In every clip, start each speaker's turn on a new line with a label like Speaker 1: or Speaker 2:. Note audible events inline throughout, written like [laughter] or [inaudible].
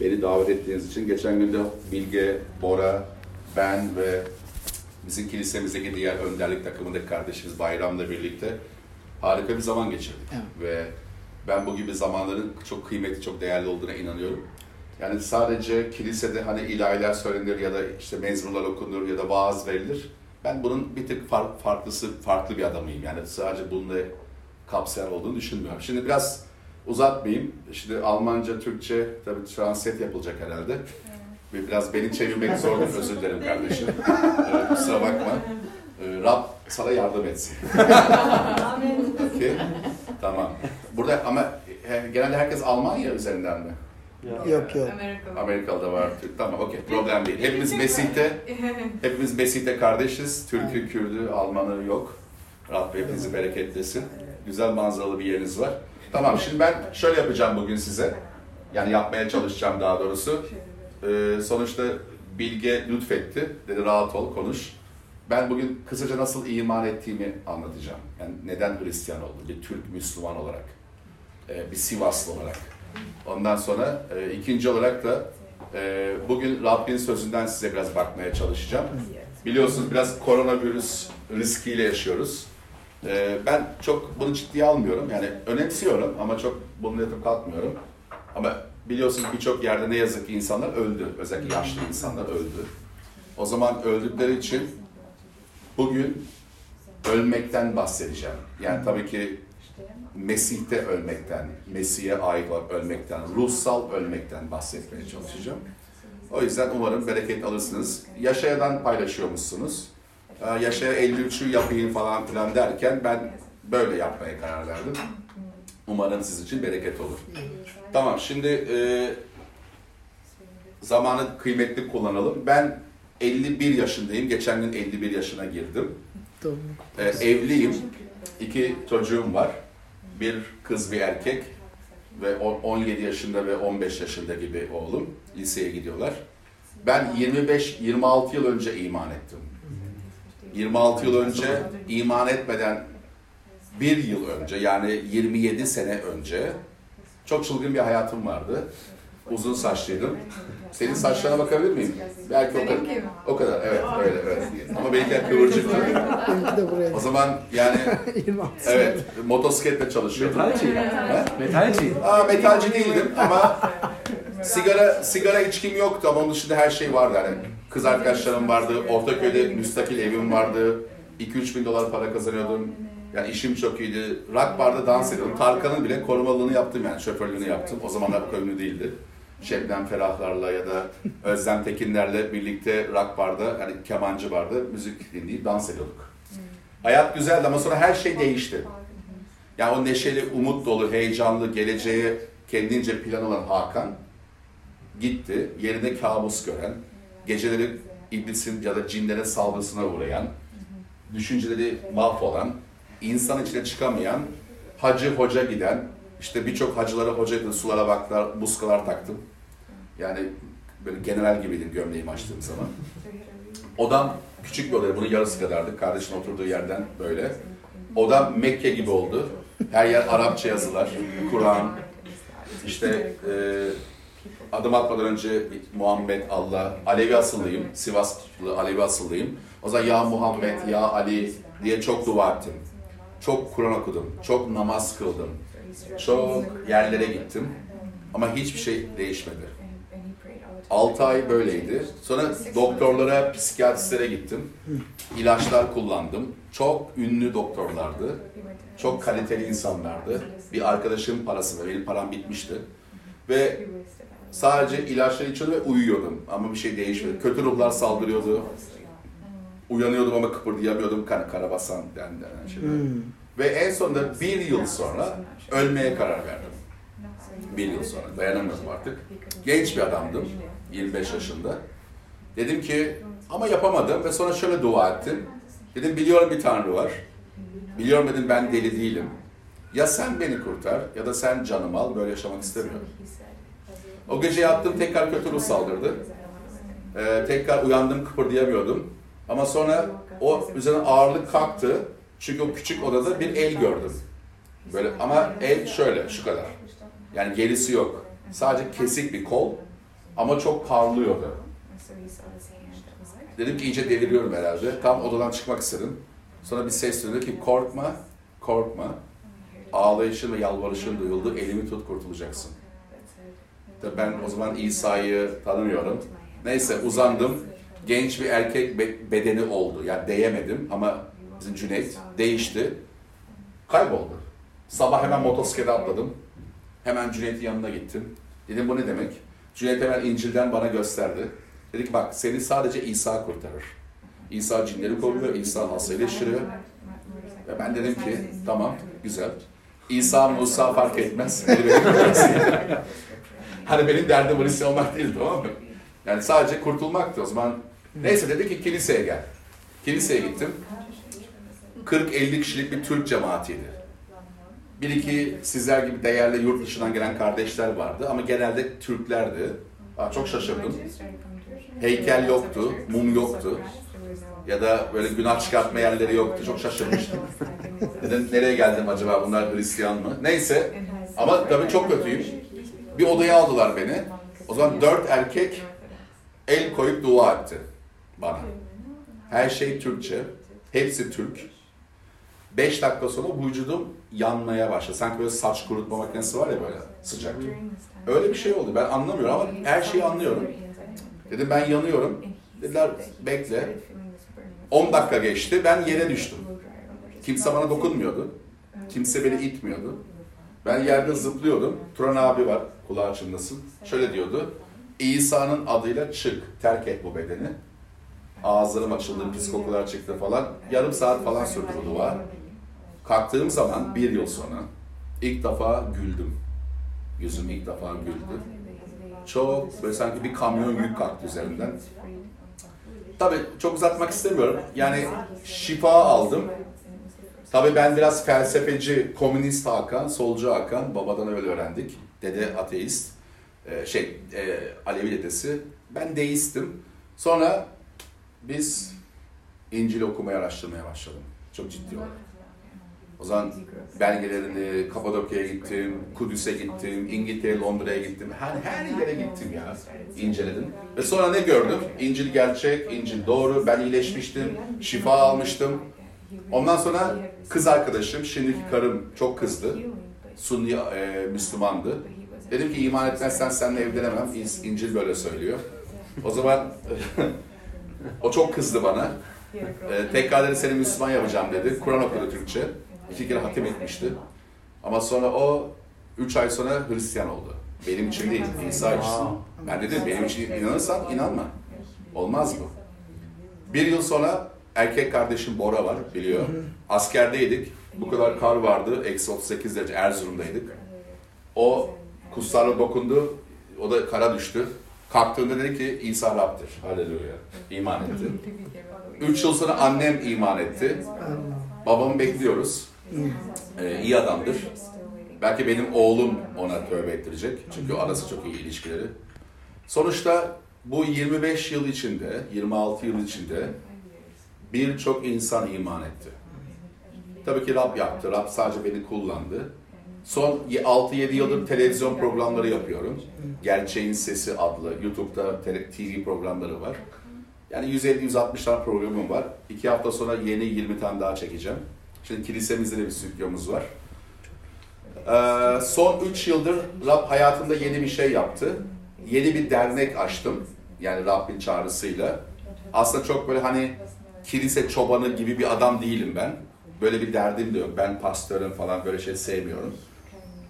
Speaker 1: Beni davet ettiğiniz için. Geçen gün de Bilge, Bora, ben ve bizim kilisemizdeki diğer önderlik takımındaki kardeşimiz Bayram'la birlikte harika bir zaman geçirdik.
Speaker 2: Evet.
Speaker 1: Ve ben bu gibi zamanların çok kıymetli, çok değerli olduğuna inanıyorum. Yani sadece kilisede hani ilahiler söylenir ya da işte mezmular okunur ya da vaaz verilir. Ben bunun bir tık far- farklısı, farklı bir adamıyım. Yani sadece bununla kapsayan olduğunu düşünmüyorum. Şimdi biraz uzatmayayım. Şimdi Almanca, Türkçe tabii translate yapılacak herhalde. Ve biraz beni çevirmek zordur. Özür dilerim kardeşim. Ee, kusura bakma. Ee, Rab sana yardım etsin. Okey. Tamam. Burada ama genelde herkes Almanya üzerinden mi?
Speaker 2: Yok yok.
Speaker 3: Amerika.
Speaker 1: Amerika'da var. Türk. Tamam okey. Problem değil. Hepimiz Mesih'te, hepimiz Mesih'te kardeşiz. Türk'ü, Kürd'ü, Alman'ı yok. Rabbim hepinizi bereketlesin. Güzel manzaralı bir yeriniz var. Tamam şimdi ben şöyle yapacağım bugün size. Yani yapmaya çalışacağım daha doğrusu. Ee, sonuçta Bilge lütfetti. Dedi rahat ol, konuş. Ben bugün kısaca nasıl iman ettiğimi anlatacağım. Yani neden Hristiyan oldum? Bir Türk Müslüman olarak. Ee, bir Sivaslı olarak. Ondan sonra e, ikinci olarak da e, bugün Rabbin sözünden size biraz bakmaya çalışacağım. Biliyorsunuz biraz koronavirüs riskiyle yaşıyoruz. E, ben çok bunu ciddiye almıyorum. Yani önemsiyorum ama çok bunu yatıp kalkmıyorum. Ama biliyorsunuz birçok yerde ne yazık ki insanlar öldü. Özellikle yaşlı insanlar öldü. O zaman öldükleri için bugün ölmekten bahsedeceğim. Yani tabii ki Mesih'te ölmekten, Mesih'e ait ölmekten, ruhsal ölmekten bahsetmeye çalışacağım. O yüzden umarım bereket alırsınız. Yaşayadan paylaşıyormuşsunuz. Ee, Yaşaya 53'ü yapayım falan filan derken ben böyle yapmaya karar verdim. Umarım siz için bereket olur. Tamam şimdi e, zamanı kıymetli kullanalım. Ben 51 yaşındayım. Geçen gün 51 yaşına girdim. Ee, evliyim. İki çocuğum var. Bir kız bir erkek. Ve on- 17 yaşında ve 15 yaşında gibi oğlum. Liseye gidiyorlar. Ben 25-26 yıl önce iman ettim. 26 yıl önce iman etmeden bir yıl önce yani 27 sene önce çok çılgın bir hayatım vardı. Uzun saçlıydım. Senin saçlarına bakabilir miyim? Belki o kadar. O kadar evet öyle evet. Ama benimkiler kıvırcıktı. O zaman yani [laughs]
Speaker 2: 26
Speaker 1: evet motosikletle çalışıyordum.
Speaker 4: Metalci.
Speaker 1: He?
Speaker 4: Metalci.
Speaker 1: Aa, metalci değildim ama sigara sigara içkim yoktu ama onun dışında her şey vardı. Yani kız arkadaşlarım vardı, Ortaköy'de müstakil evim vardı. 2-3 bin dolar para kazanıyordum. Yani işim çok iyiydi. Rock barda dans ediyordum. Tarkan'ın bile korumalığını yaptım yani şoförlüğünü yaptım. O zamanlar bu ünlü değildi. Şebnem Ferahlar'la ya da Özlem Tekinler'le birlikte rock barda, yani kemancı barda müzik dinleyip dans ediyorduk. Hayat güzeldi ama sonra her şey değişti. Yani o neşeli, umut dolu, heyecanlı, geleceğe kendince plan olan Hakan gitti. Yerine kabus gören, geceleri iblisin ya da cinlere saldırısına uğrayan, düşünceleri mahvolan, insan içine çıkamayan, hacı hoca giden, işte birçok hacılara hoca edin, sulara baklar, muskalar taktım. Yani böyle general gibiydim gömleğimi açtığım zaman. Odam küçük bir odaydı, bunun yarısı kadardı. Kardeşin oturduğu yerden böyle. Odam Mekke gibi oldu. Her yer Arapça yazılar, Kur'an, işte e, adım atmadan önce Muhammed, Allah, Alevi asıllıyım, Sivaslı Alevi asıllıyım. O zaman ya Muhammed, ya Ali diye çok dua ettim. Çok Kur'an okudum, çok namaz kıldım, çok yerlere gittim. Ama hiçbir şey değişmedi. 6 ay böyleydi. Sonra doktorlara, psikiyatristlere gittim. İlaçlar kullandım. Çok ünlü doktorlardı. Çok kaliteli insanlardı. Bir arkadaşım parası. Benim param bitmişti. Ve sadece ilaçları içiyordum ve uyuyordum. Ama bir şey değişmedi. Kötü ruhlar saldırıyordu. Uyanıyordum ama kıpırdayamıyordum. Kar karabasan denilen şeyler.
Speaker 2: Hmm.
Speaker 1: Ve en sonunda bir yıl sonra ölmeye karar verdim. Bir yıl sonra. Dayanamıyordum artık. Genç bir adamdım. 25 yaşında. Dedim ki ama yapamadım ve sonra şöyle dua ettim. Dedim biliyorum bir tanrı var. Biliyorum dedim ben deli değilim. Ya sen beni kurtar ya da sen canımı al böyle yaşamak istemiyorum. O gece yattım tekrar kötü ruh saldırdı. Ee, tekrar uyandım kıpırdayamıyordum. Ama sonra o üzerine ağırlık kalktı. Çünkü o küçük odada bir el gördüm. Böyle ama el şöyle şu kadar. Yani gerisi yok. Sadece kesik bir kol Ama çok parlıyordu. Dedim ki iyice deliriyorum herhalde. Tam odadan çıkmak istedim. Sonra bir ses duydu ki korkma, korkma. Ağlayışın ve yalvarışın duyuldu. Elimi tut kurtulacaksın. Tabii ben o zaman İsa'yı tanımıyorum. Neyse uzandım. Genç bir erkek be- bedeni oldu. Yani değemedim ama bizim Cüneyt değişti. Kayboldu. Sabah hemen motosiklete atladım. Hemen Cüneyt'in yanına gittim. Dedim bu ne demek? Cüneyt hemen İncil'den bana gösterdi. Dedik bak seni sadece İsa kurtarır. İsa cinleri koruyor, İsa hasta iyileştiriyor. Ve ben dedim ki tamam güzel. İsa Musa fark etmez. Hani benim derdim Hristiyan olmak değil tamam mı? Yani sadece kurtulmaktı o zaman. Neyse dedi ki kiliseye gel. Kiliseye gittim. 40-50 kişilik bir Türk cemaatiydi. Bir iki sizler gibi değerli yurt dışından gelen kardeşler vardı ama genelde Türklerdi. Aa, çok şaşırdım. Heykel yoktu, mum yoktu. Ya da böyle günah çıkartma yerleri yoktu. Çok şaşırmıştım. Dedim nereye geldim acaba bunlar Hristiyan mı? Neyse ama tabii çok kötüyüm. Bir odaya aldılar beni. O zaman dört erkek el koyup dua etti bana. Her şey Türkçe. Hepsi Türk. Beş dakika sonra vücudum yanmaya başladı. Sanki böyle saç kurutma makinesi var ya böyle sıcak. Öyle bir şey oldu. Ben anlamıyorum ama her şeyi anlıyorum. Dedim ben yanıyorum. Dediler bekle. 10 dakika geçti. Ben yere düştüm. Kimse bana dokunmuyordu. Kimse beni itmiyordu. Ben yerde zıplıyordum. Turan abi var. Kulağı çınlasın. Şöyle diyordu. İsa'nın adıyla çık. Terk et bu bedeni. Ağızlarım açıldı, pis kokular çıktı falan. Yarım saat falan sürdü bu dua. Kalktığım zaman bir yıl sonra ilk defa güldüm. Yüzüm ilk defa güldü. Çok böyle sanki bir kamyon yük kalktı üzerinden. Tabii çok uzatmak istemiyorum. Yani şifa aldım. Tabii ben biraz felsefeci, komünist Hakan, solcu Hakan. Babadan öyle öğrendik. Dede ateist. Ee, şey, e, Alevi dedesi. Ben deistim. Sonra biz İncil okumayı araştırmaya başladım. Çok ciddi olarak. O zaman belgelerini, Kapadokya'ya gittim, Kudüs'e gittim, İngiltere, Londra'ya gittim. Her, her yere gittim ya. inceledim. Ve sonra ne gördüm? İncil gerçek, İncil doğru. Ben iyileşmiştim, şifa almıştım. Ondan sonra kız arkadaşım, şimdiki karım çok kızdı. Sunni e, Müslümandı. Dedim ki iman etmezsen seninle evlenemem. İn- İncil böyle söylüyor. O zaman [laughs] o çok kızdı bana. E, tekrar dedi seni Müslüman yapacağım dedi. Kur'an okudu Türkçe. İki kere hatim etmişti. Ama sonra o üç ay sonra Hristiyan oldu. Benim için değil, İsa için. Ben dedim benim için inanırsan inanma. Olmaz bu. Bir yıl sonra erkek kardeşim Bora var biliyor. Askerdeydik. Bu kadar kar vardı. Eksi 38 derece Erzurum'daydık. O kutsarla dokundu. O da kara düştü. Kalktığında dedi ki İsa Rab'dır. Halleluya. İman etti. Üç yıl sonra annem iman etti. Babamı bekliyoruz. Ee, iyi adamdır. Belki benim oğlum ona tövbe ettirecek. Çünkü arası çok iyi ilişkileri. Sonuçta bu 25 yıl içinde, 26 yıl içinde birçok insan iman etti. Tabii ki Rab yaptı. Rab sadece beni kullandı. Son 6-7 yıldır televizyon programları yapıyorum. Gerçeğin Sesi adlı YouTube'da TV programları var. Yani 150-160 tane programım var. İki hafta sonra yeni 20 tane daha çekeceğim. Şimdi kilisemizde de bir stüdyomuz var. Ee, son 3 yıldır Rab hayatımda yeni bir şey yaptı. Yeni bir dernek açtım. Yani Rabbin çağrısıyla. Aslında çok böyle hani kilise çobanı gibi bir adam değilim ben. Böyle bir derdim de yok. Ben pastörüm falan böyle şey sevmiyorum.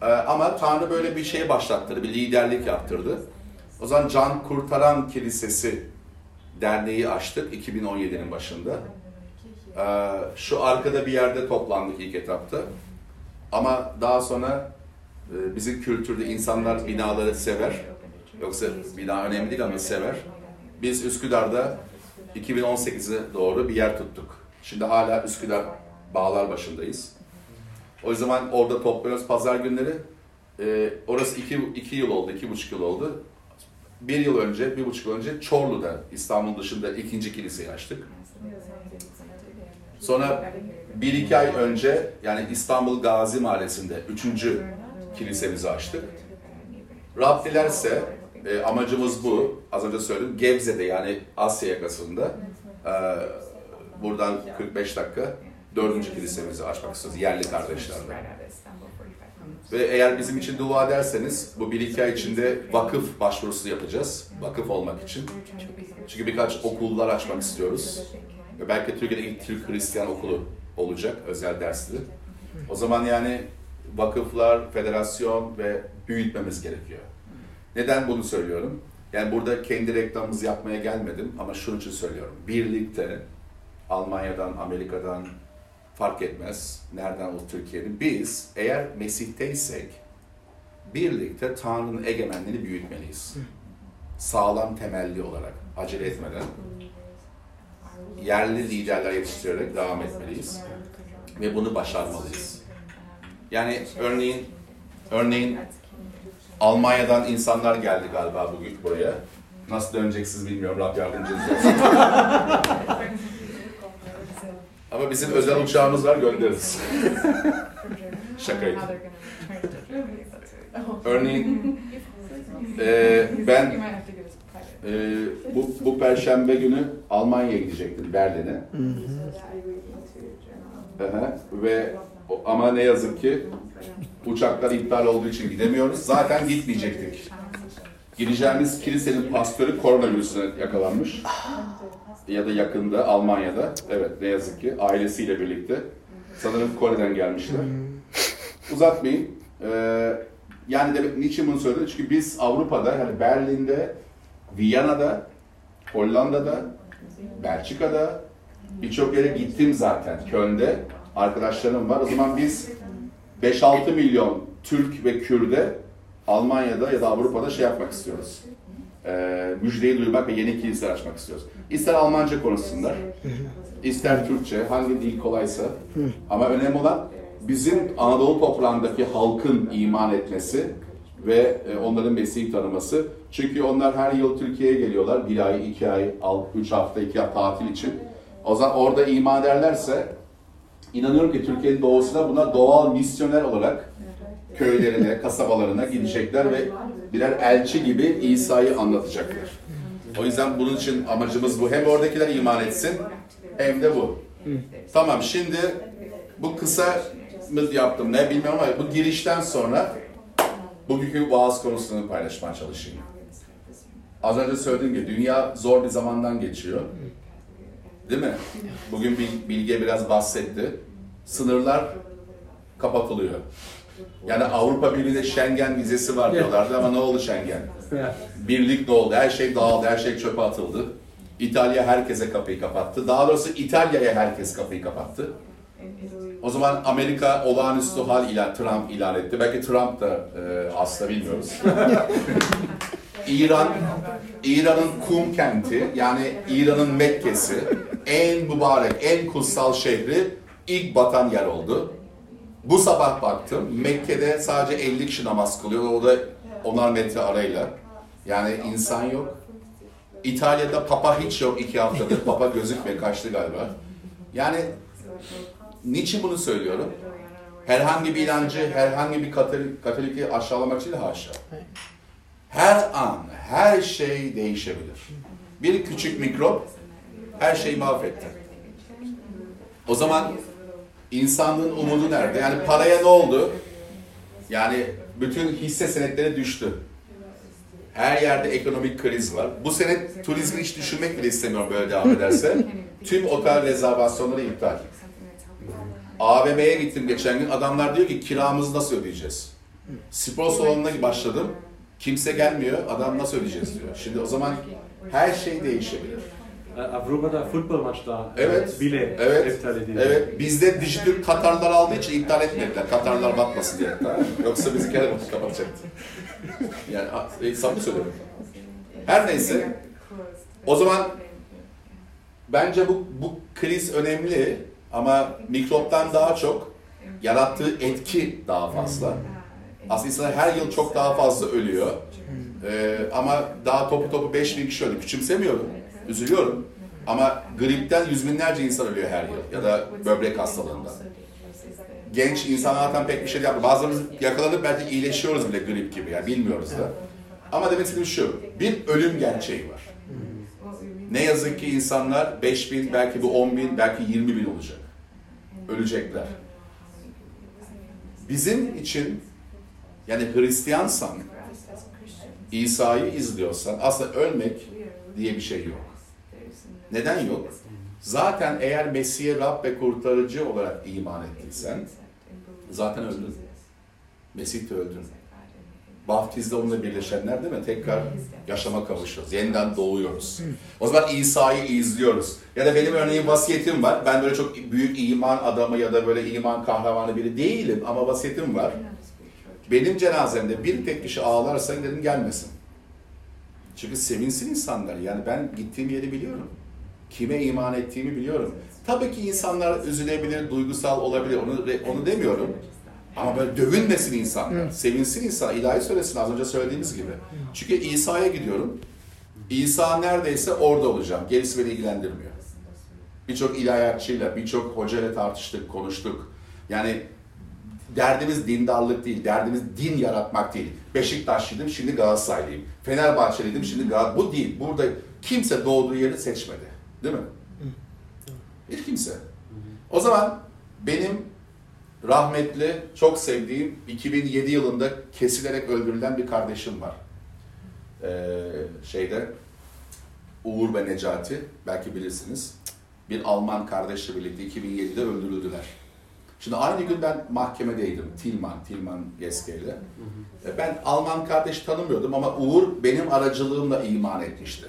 Speaker 1: Ee, ama Tanrı böyle bir şey başlattırdı. Bir liderlik yaptırdı. O zaman Can Kurtaran Kilisesi derneği açtık 2017'nin başında. Ee, şu arkada bir yerde toplandık ilk etapta. Ama daha sonra e, bizim kültürde insanlar binaları sever. Yoksa bina önemli değil ama sever. Biz Üsküdar'da 2018'e doğru bir yer tuttuk. Şimdi hala Üsküdar bağlar başındayız. O zaman orada topluyoruz pazar günleri. Ee, orası iki, iki yıl oldu, iki buçuk yıl oldu. Bir yıl önce, bir buçuk önce Çorlu'da, İstanbul dışında ikinci kiliseyi açtık. Sonra bir iki ay önce yani İstanbul Gazi Mahallesi'nde üçüncü kilisemizi açtık. Rab dilerse e, amacımız bu. Az önce söyledim. Gebze'de yani Asya yakasında e, buradan 45 dakika dördüncü kilisemizi açmak istiyoruz yerli kardeşlerle. Ve eğer bizim için dua ederseniz bu bir iki ay içinde vakıf başvurusu yapacağız. Vakıf olmak için. Çünkü birkaç okullar açmak istiyoruz. Ve belki Türkiye'de ilk Türk Hristiyan okulu olacak, özel dersli. O zaman yani vakıflar, federasyon ve büyütmemiz gerekiyor. Neden bunu söylüyorum? Yani burada kendi reklamımızı yapmaya gelmedim ama şunun için söylüyorum. Birlikte Almanya'dan, Amerika'dan fark etmez nereden o Türkiye'nin biz eğer Mesih'teysek birlikte Tanrı'nın egemenliğini büyütmeliyiz. Sağlam temelli olarak acele etmeden yerli liderler yetiştirerek devam etmeliyiz ve bunu başarmalıyız. Yani örneğin örneğin Almanya'dan insanlar geldi galiba bugün buraya. Nasıl döneceksiniz bilmiyorum. Rab yardımcınız olsun. Ama bizim özel uçağımız var göndeririz. [laughs] Şakaydı. Örneğin e, ben e, bu, bu perşembe günü Almanya'ya gidecektim Berlin'e. Ve ama ne yazık ki uçaklar iptal olduğu için gidemiyoruz. Zaten gitmeyecektik. Gideceğimiz kilisenin pastörü koronavirüsüne yakalanmış. Ya da yakında Almanya'da. Evet ne yazık ki ailesiyle birlikte. Sanırım Kore'den gelmişler. Uzatmayayım. Ee, yani demek niçin bunu söyledim? Çünkü biz Avrupa'da yani Berlin'de, Viyana'da, Hollanda'da, Belçika'da birçok yere gittim zaten. Köln'de arkadaşlarım var. O zaman biz 5-6 milyon Türk ve Kürde Almanya'da ya da Avrupa'da şey yapmak istiyoruz. Ee, müjdeyi duymak ve yeni kiliseler açmak istiyoruz. İster Almanca konuşsunlar, ister Türkçe, hangi dil kolaysa. Ama önemli olan bizim Anadolu toprağındaki halkın iman etmesi ve e, onların Mesih'i tanıması. Çünkü onlar her yıl Türkiye'ye geliyorlar. Bir ay, iki ay, üç hafta, iki hafta tatil için. O zaman orada iman ederlerse inanıyorum ki Türkiye'nin doğusuna buna doğal misyoner olarak köylerine, kasabalarına gidecekler ve birer elçi gibi İsa'yı anlatacaklar. O yüzden bunun için amacımız bu. Hem oradakiler iman etsin hem de bu. Tamam şimdi bu kısa mı yaptım ne bilmiyorum ama bu girişten sonra bugünkü vaaz konusunu paylaşmaya çalışayım. Az önce söylediğim gibi dünya zor bir zamandan geçiyor. Değil mi? Bugün Bil- Bilge biraz bahsetti. Sınırlar kapatılıyor. Yani Avrupa Birliği'nde Schengen vizesi var diyorlardı ama ne oldu Schengen? Birlik ne oldu? Her şey dağıldı, her şey çöpe atıldı. İtalya herkese kapıyı kapattı. Daha doğrusu İtalya'ya herkes kapıyı kapattı. O zaman Amerika olağanüstü hal ilan, Trump ilan etti. Belki Trump da e, aslında bilmiyoruz. [laughs] İran, İran'ın kum kenti, yani İran'ın Mekke'si, en mübarek, en kutsal şehri ilk batan yer oldu. Bu sabah baktım, Mekke'de sadece 50 kişi namaz kılıyor, o da onar metre arayla. Yani insan yok. İtalya'da papa hiç yok iki haftadır, papa gözükmüyor, kaçtı galiba. Yani niçin bunu söylüyorum? Herhangi bir inancı, herhangi bir katolik, katoliki aşağılamak için de haşa. Her an, her şey değişebilir. Bir küçük mikrop her şeyi mahvetti. O zaman insanlığın umudu nerede? Yani paraya ne oldu? Yani bütün hisse senetleri düştü. Her yerde ekonomik kriz var. Bu sene turizmi hiç düşünmek bile istemiyorum böyle devam ederse. [laughs] Tüm otel rezervasyonları iptal. AVM'ye gittim geçen gün. Adamlar diyor ki kiramızı nasıl ödeyeceğiz? Spor salonuna başladım. Kimse gelmiyor. Adam nasıl ödeyeceğiz diyor. Şimdi o zaman her şey değişebilir.
Speaker 3: Avrupa'da futbol maçta
Speaker 1: Evet.
Speaker 3: bile
Speaker 1: Evet.
Speaker 3: iptal edildi.
Speaker 1: Evet. Bizde Dijitürk Katarlar aldığı için iptal etmediler. Katarlar batmasın diye. Yoksa bizi kere kapatacaktı. Yani e, samimi söylüyorum. Her neyse. O zaman bence bu, bu kriz önemli ama mikroptan daha çok yarattığı etki daha fazla. Aslında insanlar her yıl çok daha fazla ölüyor. Ee, ama daha topu topu 5 bin kişi ölüyor. Küçümsemiyorum, üzülüyorum. Ama gripten yüz binlerce insan ölüyor her yıl ya da böbrek hastalığından. Genç insan zaten pek bir şey yapmıyor. Bazılarımız yakalanıp belki iyileşiyoruz bile grip gibi yani bilmiyoruz da. Ama demek istediğim şu, bir ölüm gerçeği var. Ne yazık ki insanlar 5 bin, belki bu 10 bin, belki 20 bin olacak. Ölecekler. Bizim için yani Hristiyansan, İsa'yı izliyorsan aslında ölmek diye bir şey yok. Neden yok? Zaten eğer Mesih'e Rab ve kurtarıcı olarak iman ettiysen zaten öldün. Mesih de öldün. Vaftizde onunla birleşenler değil mi? Tekrar yaşama kavuşuyoruz. Yeniden doğuyoruz. O zaman İsa'yı izliyoruz. Ya da benim örneğin vasiyetim var. Ben böyle çok büyük iman adamı ya da böyle iman kahramanı biri değilim ama vasiyetim var. Benim cenazemde bir tek kişi ağlarsa dedim gelmesin. Çünkü sevinsin insanlar. Yani ben gittiğim yeri biliyorum. Kime iman ettiğimi biliyorum. Tabii ki insanlar üzülebilir, duygusal olabilir. Onu onu demiyorum. Ama böyle dövünmesin insanlar. Sevinsin insan. ilahi söylesin az önce söylediğimiz gibi. Çünkü İsa'ya gidiyorum. İsa neredeyse orada olacağım. Gerisi beni ilgilendirmiyor. Birçok ilahiyatçıyla, birçok hocayla tartıştık, konuştuk. Yani derdimiz dindarlık değil, derdimiz din yaratmak değil. Beşiktaşlıydım, şimdi Galatasaraylıyım. Fenerbahçeliydim, şimdi Galatasaray. Bu değil. Burada kimse doğduğu yeri seçmedi. Değil mi? Hiç kimse. O zaman benim rahmetli, çok sevdiğim 2007 yılında kesilerek öldürülen bir kardeşim var. Ee, şeyde Uğur ve Necati, belki bilirsiniz. Bir Alman kardeşle birlikte 2007'de öldürüldüler. Şimdi aynı gün ben mahkemedeydim. Tilman, Tilman Geske'yle. E, Ben Alman kardeş tanımıyordum ama Uğur benim aracılığımla iman etmişti.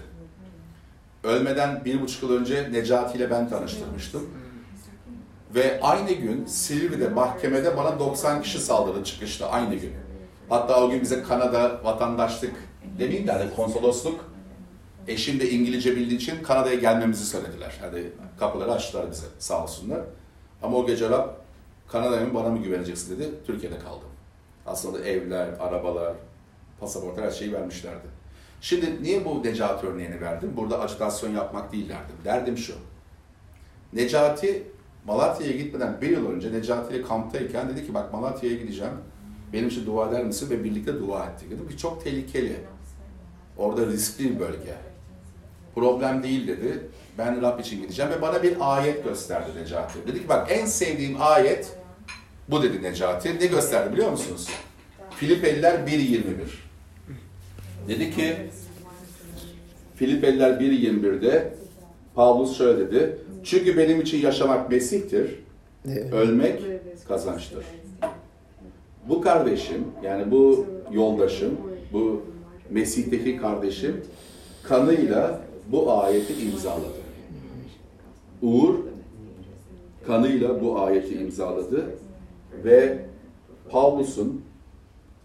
Speaker 1: Ölmeden bir buçuk yıl önce Necati ile ben tanıştırmıştım. Ve aynı gün Silivri'de mahkemede bana 90 kişi saldırdı çıkışta aynı gün. Hatta o gün bize Kanada vatandaşlık demeyeyim de hani konsolosluk eşim de İngilizce bildiği için Kanada'ya gelmemizi söylediler. Hani kapıları açtılar bize sağ olsunlar. Ama o gece Rab Kanada'ya bana mı güveneceksin dedi. Türkiye'de kaldım. Aslında evler, arabalar, pasaport her şeyi vermişlerdi. Şimdi niye bu Necati örneğini verdim? Burada acitasyon yapmak değil derdim. Derdim şu. Necati Malatya'ya gitmeden bir yıl önce Necati ile kamptayken dedi ki bak Malatya'ya gideceğim. Benim için dua eder misin? Ve birlikte dua ettik. Dedim ki çok tehlikeli. Orada riskli bir bölge. Problem değil dedi. Ben Rab için gideceğim ve bana bir ayet gösterdi Necati. Dedi ki bak en sevdiğim ayet bu dedi Necati. Ne gösterdi biliyor musunuz? Filipeliler 1.21. Dedi ki Filipeliler 1.21'de Pavlus şöyle dedi. Çünkü benim için yaşamak Mesih'tir, ölmek kazançtır. Bu kardeşim, yani bu yoldaşım, bu Mesih'teki kardeşim kanıyla bu ayeti imzaladı. Uğur kanıyla bu ayeti imzaladı ve Pavlus'un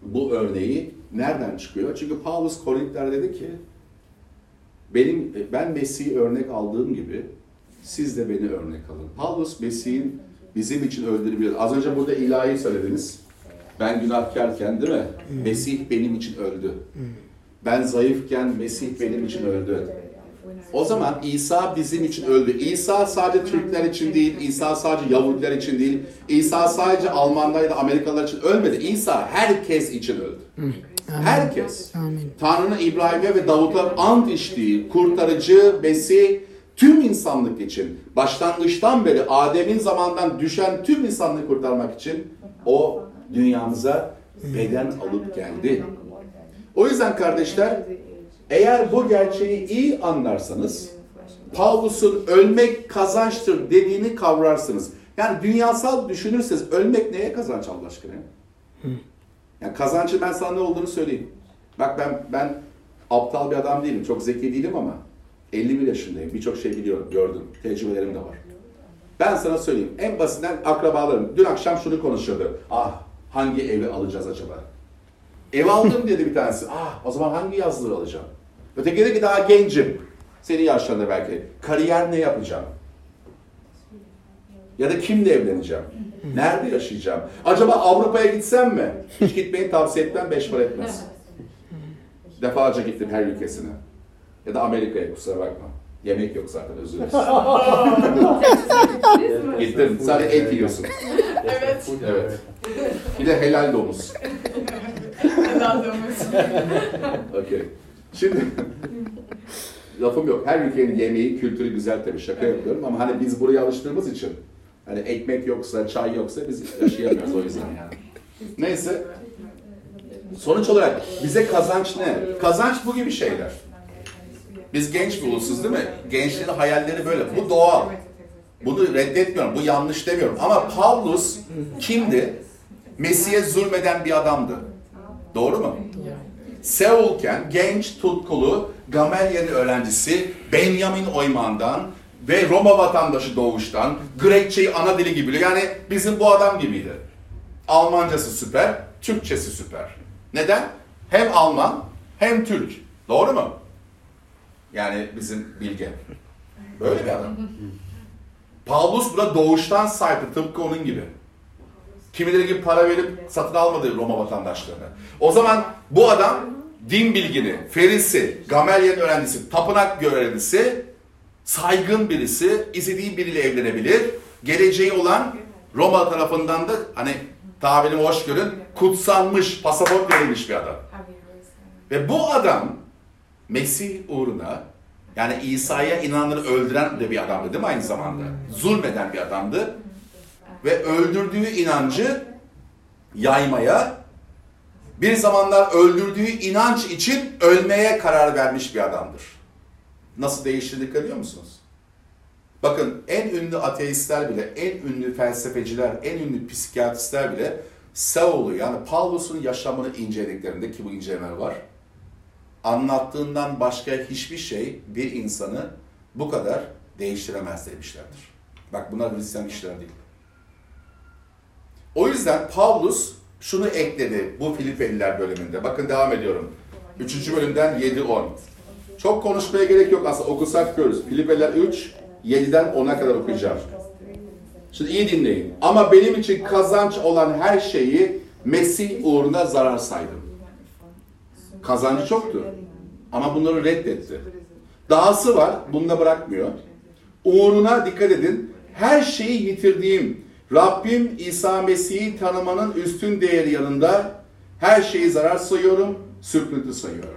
Speaker 1: bu örneği nereden çıkıyor? Çünkü Paulus Korintler dedi ki benim ben Mesih'i örnek aldığım gibi siz de beni örnek alın. Paulus Mesih'in bizim için öldüğünü Az önce burada ilahi söylediniz. Ben günahkarken değil mi? Mesih benim için öldü. Ben zayıfken Mesih benim için öldü. O zaman İsa bizim için öldü. İsa sadece Türkler için değil, İsa sadece Yahudiler için değil, İsa sadece Almanlar ya da Amerikalılar için ölmedi. İsa herkes için öldü. Herkes.
Speaker 2: Amin.
Speaker 1: Tanrı'nın İbrahim'e ve Davut'a ant içtiği kurtarıcı Mesih tüm insanlık için başlangıçtan beri Adem'in zamandan düşen tüm insanlığı kurtarmak için o dünyamıza beden alıp geldi. O yüzden kardeşler eğer bu gerçeği iyi anlarsanız Pavlus'un ölmek kazançtır dediğini kavrarsınız. Yani dünyasal düşünürseniz ölmek neye kazanç Allah aşkına? Yani kazancı ben sana ne olduğunu söyleyeyim. Bak ben ben aptal bir adam değilim, çok zeki değilim ama 51 yaşındayım. Birçok şey biliyorum, gördüm. Tecrübelerim de var. Ben sana söyleyeyim. En basitinden akrabalarım. Dün akşam şunu konuşuyordu. Ah hangi evi alacağız acaba? Ev aldım dedi bir tanesi. Ah o zaman hangi yazlığı alacağım? Öteki dedi ki daha gencim. Senin yaşlarında belki. Kariyer ne yapacağım? Ya da kimle evleneceğim? Nerede yaşayacağım? Acaba Avrupa'ya gitsem mi? Hiç gitmeyi tavsiye etmem, beş para etmez. Defalarca gittim her ülkesine. Ya da Amerika'ya kusura bakma. Yemek yok zaten özür dilerim. Gittim. Sadece et yiyorsun.
Speaker 4: Evet.
Speaker 1: Evet. Bir de helal domuz. Okey. Şimdi lafım yok. Her ülkenin yemeği, kültürü güzel tabii. Şaka yapıyorum ama hani biz buraya alıştığımız için hani ekmek yoksa, çay yoksa biz yaşayamıyoruz o yüzden yani. Neyse. Sonuç olarak bize kazanç ne? Kazanç bu gibi şeyler. Biz genç bir ulusuz değil mi? Gençlerin hayalleri böyle. Bu doğal. Bunu reddetmiyorum. Bu yanlış demiyorum. Ama Pavlus kimdi? Mesih'e zulmeden bir adamdı. Doğru mu? Seul'ken genç, tutkulu, Gamaliel'in öğrencisi, Benjamin Oyman'dan ve Roma vatandaşı doğuştan, Grekçeyi ana dili gibi biliyor. Yani bizim bu adam gibiydi. Almancası süper, Türkçesi süper. Neden? Hem Alman hem Türk. Doğru mu? Yani bizim bilge. Böyle bir adam. [laughs] Paulus buna doğuştan sahipti tıpkı onun gibi. Kimileri gibi para verip satın almadı Roma vatandaşlarını. O zaman bu adam din bilgini, ferisi, Gamaliel'in öğrencisi, tapınak görevlisi, saygın birisi, istediği biriyle evlenebilir. Geleceği olan Roma tarafından da hani tabirimi hoş görün, kutsanmış, pasaport verilmiş bir adam. Ve bu adam Mesih uğruna yani İsa'ya inananları öldüren de bir adamdı değil mi aynı zamanda? Zulmeden bir adamdı. Ve öldürdüğü inancı yaymaya, bir zamanlar öldürdüğü inanç için ölmeye karar vermiş bir adamdır. Nasıl değişti dikkat ediyor musunuz? Bakın en ünlü ateistler bile, en ünlü felsefeciler, en ünlü psikiyatristler bile Saul'u yani Paulus'un yaşamını incelediklerinde ki bu incelemeler var. Anlattığından başka hiçbir şey bir insanı bu kadar değiştiremez demişlerdir. Bak bunlar Hristiyan kişiler değil. O yüzden Paulus şunu ekledi bu Filipeliler bölümünde. Bakın devam ediyorum. Üçüncü bölümden 7-10. Çok konuşmaya gerek yok aslında okusak görürüz. Filipeliler 3, 7'den 10'a kadar okuyacağım. Şimdi iyi dinleyin. Ama benim için kazanç olan her şeyi Mesih uğruna zarar saydım. Kazancı çoktu. Ama bunları reddetti. Dahası var, bunu da bırakmıyor. Uğruna dikkat edin, her şeyi yitirdiğim, Rabbim İsa Mesih'i tanımanın üstün değeri yanında her şeyi zarar sayıyorum, sürküntü sayıyorum.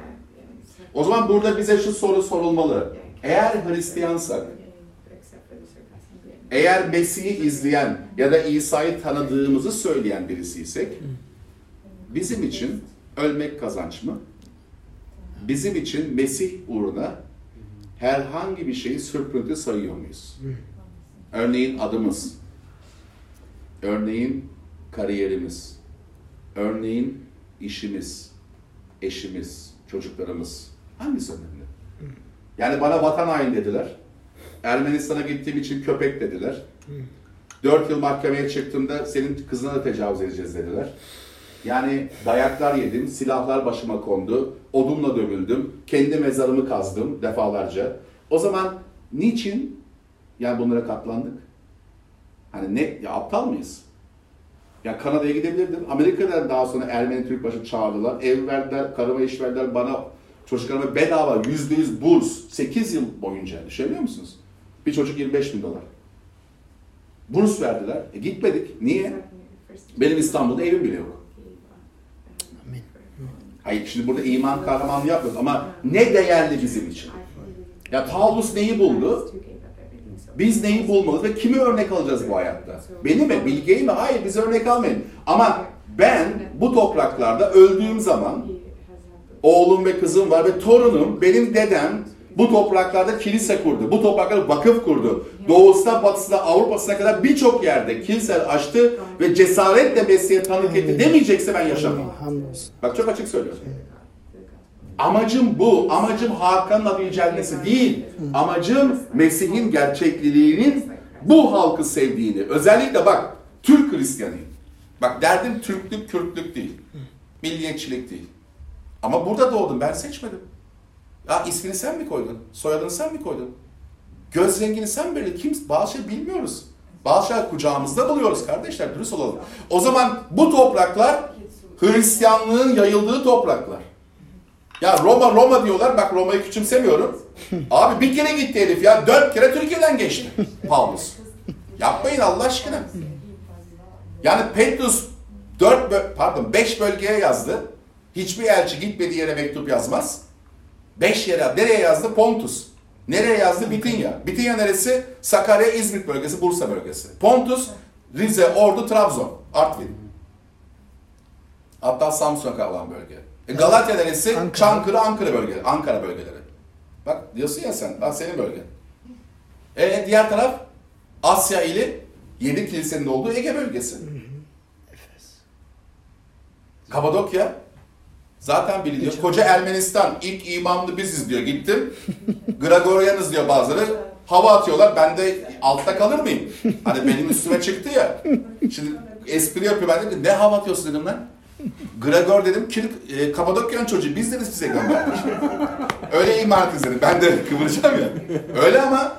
Speaker 1: O zaman burada bize şu soru sorulmalı. Eğer Hristiyansak, eğer Mesih'i izleyen ya da İsa'yı tanıdığımızı söyleyen birisiysek, bizim için ölmek kazanç mı? Bizim için Mesih uğruna herhangi bir şeyi sürprüntü sayıyor muyuz? Örneğin adımız, örneğin kariyerimiz, örneğin işimiz, eşimiz, çocuklarımız. Hangisi önemli? Yani bana vatan hain dediler. Ermenistan'a gittiğim için köpek dediler. Dört yıl mahkemeye çıktığımda senin kızına da tecavüz edeceğiz dediler. Yani dayaklar yedim, silahlar başıma kondu, odunla dövüldüm, kendi mezarımı kazdım defalarca. O zaman niçin yani bunlara katlandık? Hani ne, ya aptal mıyız? Ya Kanada'ya gidebilirdim. Amerika'dan daha sonra Ermeni Türk başı çağırdılar. Ev verdiler, karıma iş verdiler, bana çocuklarıma bedava yüzde yüz burs. 8 yıl boyunca düşünebiliyor musunuz? Bir çocuk 25 bin dolar. Burs verdiler. E gitmedik. Niye? Benim İstanbul'da evim bile yok. Hayır şimdi burada iman kahramanlığı yapmıyoruz ama ne değerli bizim için? Ya Paulus neyi buldu? Biz neyi bulmalı ve kimi örnek alacağız bu hayatta? Beni mi? Bilgeyi mi? Hayır biz örnek almayın. Ama ben bu topraklarda öldüğüm zaman oğlum ve kızım var ve torunum benim dedem bu topraklarda kilise kurdu. Bu topraklarda vakıf kurdu. Doğusuna, batısına, Avrupa'sına kadar birçok yerde kiliseler açtı ve cesaretle Mesih'e tanık etti demeyecekse ben yaşamam. Bak çok açık söylüyorum. Amacım bu. Amacım Hakan'ın adı yücelmesi değil. Amacım Mesih'in gerçekliliğinin bu halkı sevdiğini. Özellikle bak Türk Hristiyanıyım. Bak derdim Türklük, Kürtlük değil. Milliyetçilik değil. Ama burada doğdum. Ben seçmedim. Ya ismini sen mi koydun? Soyadını sen mi koydun? Göz rengini sen belirledin. Kim? Bazı şey bilmiyoruz. Bazı şeyler kucağımızda buluyoruz kardeşler. Dürüst olalım. O zaman bu topraklar Hristiyanlığın yayıldığı topraklar. Ya Roma Roma diyorlar. Bak Roma'yı küçümsemiyorum. [laughs] Abi bir kere gitti herif ya. Dört kere Türkiye'den geçti. Paulus. Yapmayın Allah aşkına. Yani Petrus dört pardon beş bölgeye yazdı. Hiçbir elçi gitmediği yere mektup yazmaz. Beş yere, nereye yazdı? Pontus. Nereye yazdı? Bitinya. Bitinya neresi? Sakarya, İzmit bölgesi, Bursa bölgesi. Pontus, Rize, Ordu, Trabzon, Artvin. Hatta Samsun'a kalan bölge. E Galatya neresi?
Speaker 2: Ankara.
Speaker 1: Çankırı, Ankara bölgeleri. Ankara bölgeleri. Bak diyorsun ya sen, bak senin bölgen. E diğer taraf Asya ili yedi kilisenin olduğu Ege bölgesi. Kapadokya zaten biliniyor. Koca Ermenistan ilk imamlı biziz diyor. Gittim. Gregorianız diyor bazıları. Hava atıyorlar. Ben de altta kalır mıyım? Hani benim üstüme çıktı ya. Şimdi espri yapıyor. Ben dedim ne hava atıyorsun dedim lan. Gregor dedim ki e, Kapadokya'nın çocuğu biz de size gönderdik. Öyle iman dedim. Ben de kıvıracağım ya. Öyle ama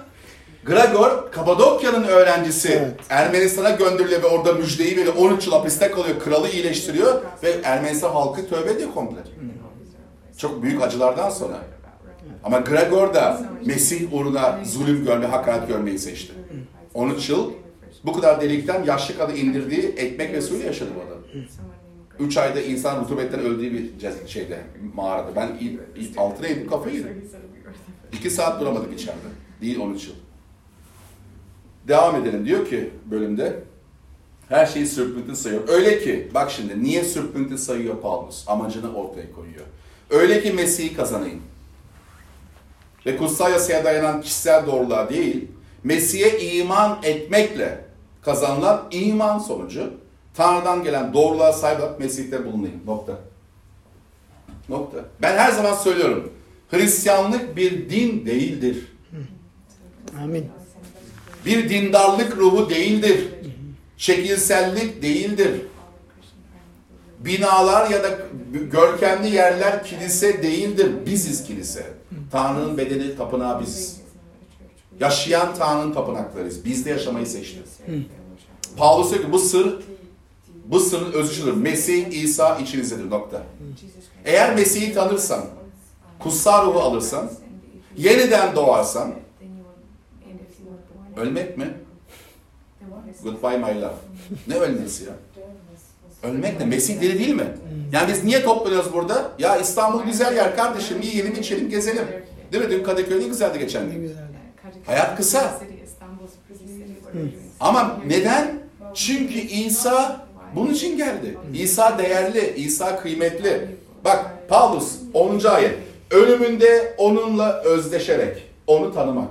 Speaker 1: Gregor Kapadokya'nın öğrencisi
Speaker 2: Evet.
Speaker 1: Ermenistan'a gönderiliyor ve orada müjdeyi veriyor. 13 yıl hapiste kalıyor. Kralı iyileştiriyor ve Ermenistan halkı tövbe ediyor komple. Çok büyük acılardan sonra. Ama Gregor da Mesih uğruna zulüm görme, hakaret görmeyi seçti. 13 yıl bu kadar delikten yaşlı kadın indirdiği ekmek ve suyla yaşadı bu adam. 3 ayda insan rutubetten öldüğü bir şeyde, mağarada. Ben il- il- altına indim kafayı yedim. 2 saat duramadık içeride. Değil 13 yıl. Devam edelim. Diyor ki bölümde her şeyi sürpüntü sayıyor. Öyle ki bak şimdi niye sürpüntü sayıyor Paulus? Amacını ortaya koyuyor. Öyle ki Mesih'i kazanayım. Ve kutsal yasaya dayanan kişisel doğruluğa değil, Mesih'e iman etmekle kazanılan iman sonucu Tanrı'dan gelen doğruluğa sahip olarak Mesih'te bulunayım. Nokta. Nokta. Ben her zaman söylüyorum. Hristiyanlık bir din değildir.
Speaker 2: Amin.
Speaker 1: Bir dindarlık ruhu değildir. Şekilsellik değildir. Binalar ya da görkemli yerler kilise değildir. Biziz kilise. Tanrı'nın bedeni tapınağı biziz. Yaşayan Tanrı'nın tapınaklarıyız. Biz de yaşamayı seçtik. Paulus diyor ki bu sır, bu sırrın özü şudur. Mesih, İsa içinizdedir. Nokta. Eğer Mesih'i tanırsan, kutsal ruhu alırsan, yeniden doğarsan, ölmek mi? Goodbye my love. Ne ölmesi ya? Ölmek ne? Mesih deli değil mi? Yani biz niye toplanıyoruz burada? Ya İstanbul güzel yer kardeşim. Yiyelim, içelim, gezelim. Değil mi? Dün Kadıköy ne güzeldi geçen gün. Hayat kısa. Ama neden? Çünkü İsa bunun için geldi. İsa değerli, İsa kıymetli. Bak Paulus 10. ayet. Ölümünde onunla özdeşerek onu tanımak.